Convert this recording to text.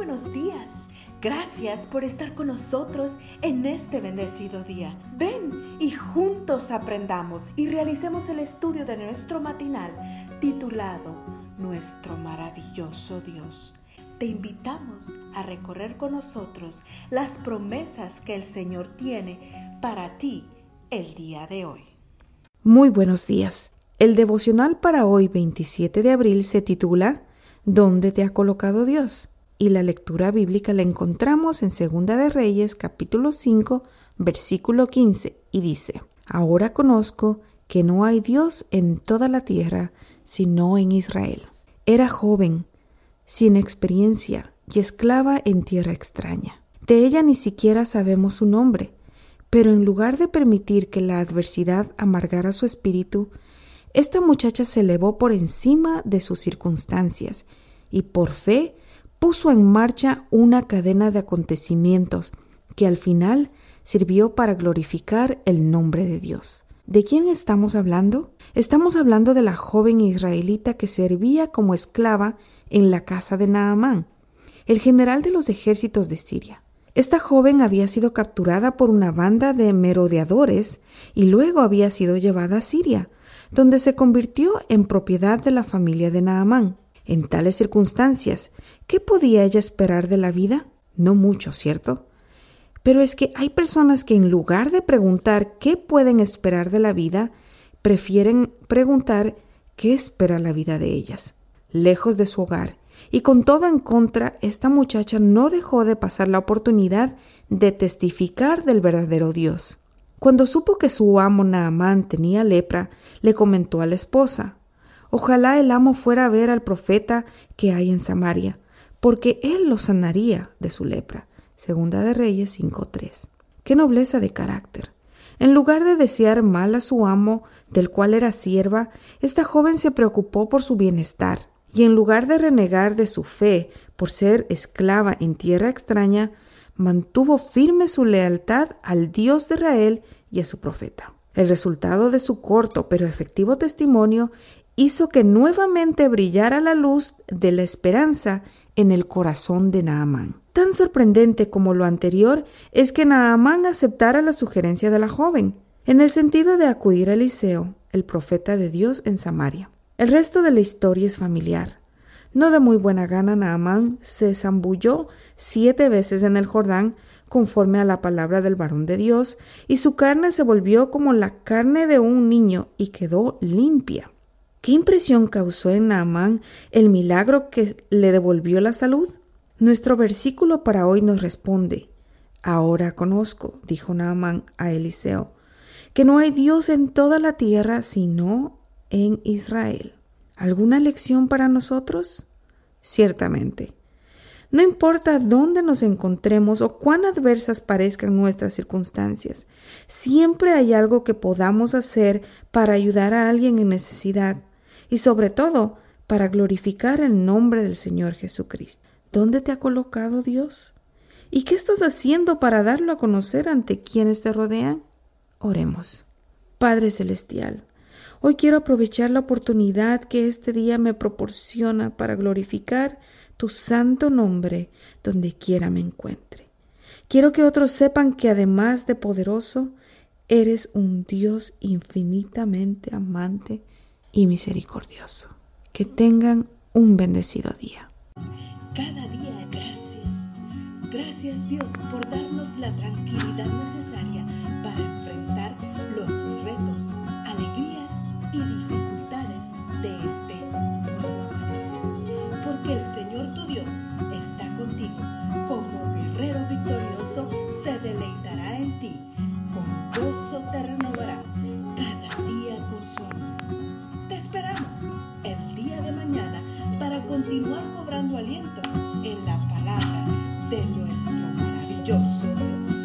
buenos días. Gracias por estar con nosotros en este bendecido día. Ven y juntos aprendamos y realicemos el estudio de nuestro matinal titulado Nuestro maravilloso Dios. Te invitamos a recorrer con nosotros las promesas que el Señor tiene para ti el día de hoy. Muy buenos días. El devocional para hoy 27 de abril se titula ¿Dónde te ha colocado Dios? Y la lectura bíblica la encontramos en Segunda de Reyes capítulo 5 versículo 15 y dice, Ahora conozco que no hay Dios en toda la tierra sino en Israel. Era joven, sin experiencia y esclava en tierra extraña. De ella ni siquiera sabemos su nombre, pero en lugar de permitir que la adversidad amargara su espíritu, esta muchacha se elevó por encima de sus circunstancias y por fe puso en marcha una cadena de acontecimientos que al final sirvió para glorificar el nombre de Dios. ¿De quién estamos hablando? Estamos hablando de la joven israelita que servía como esclava en la casa de Naamán, el general de los ejércitos de Siria. Esta joven había sido capturada por una banda de merodeadores y luego había sido llevada a Siria, donde se convirtió en propiedad de la familia de Naamán. En tales circunstancias, ¿qué podía ella esperar de la vida? No mucho, ¿cierto? Pero es que hay personas que en lugar de preguntar qué pueden esperar de la vida, prefieren preguntar qué espera la vida de ellas. Lejos de su hogar y con todo en contra, esta muchacha no dejó de pasar la oportunidad de testificar del verdadero Dios. Cuando supo que su amo Naamán tenía lepra, le comentó a la esposa, Ojalá el amo fuera a ver al profeta que hay en Samaria, porque él lo sanaría de su lepra. Segunda de Reyes 5.3. Qué nobleza de carácter. En lugar de desear mal a su amo, del cual era sierva, esta joven se preocupó por su bienestar, y en lugar de renegar de su fe por ser esclava en tierra extraña, mantuvo firme su lealtad al Dios de Israel y a su profeta. El resultado de su corto pero efectivo testimonio hizo que nuevamente brillara la luz de la esperanza en el corazón de Naamán. Tan sorprendente como lo anterior es que Naamán aceptara la sugerencia de la joven, en el sentido de acudir a Eliseo, el profeta de Dios en Samaria. El resto de la historia es familiar. No de muy buena gana, Naamán se zambulló siete veces en el Jordán conforme a la palabra del varón de Dios, y su carne se volvió como la carne de un niño y quedó limpia. ¿Qué impresión causó en Naamán el milagro que le devolvió la salud? Nuestro versículo para hoy nos responde, Ahora conozco, dijo Naamán a Eliseo, que no hay Dios en toda la tierra sino en Israel. ¿Alguna lección para nosotros? Ciertamente. No importa dónde nos encontremos o cuán adversas parezcan nuestras circunstancias, siempre hay algo que podamos hacer para ayudar a alguien en necesidad y sobre todo para glorificar el nombre del Señor Jesucristo. ¿Dónde te ha colocado Dios? ¿Y qué estás haciendo para darlo a conocer ante quienes te rodean? Oremos. Padre Celestial, Hoy quiero aprovechar la oportunidad que este día me proporciona para glorificar tu santo nombre donde quiera me encuentre. Quiero que otros sepan que además de poderoso, eres un Dios infinitamente amante y misericordioso. Que tengan un bendecido día. Cada día gracias. Gracias Dios por darnos la tranquilidad necesaria continuar cobrando aliento en la palabra de nuestro maravilloso Dios.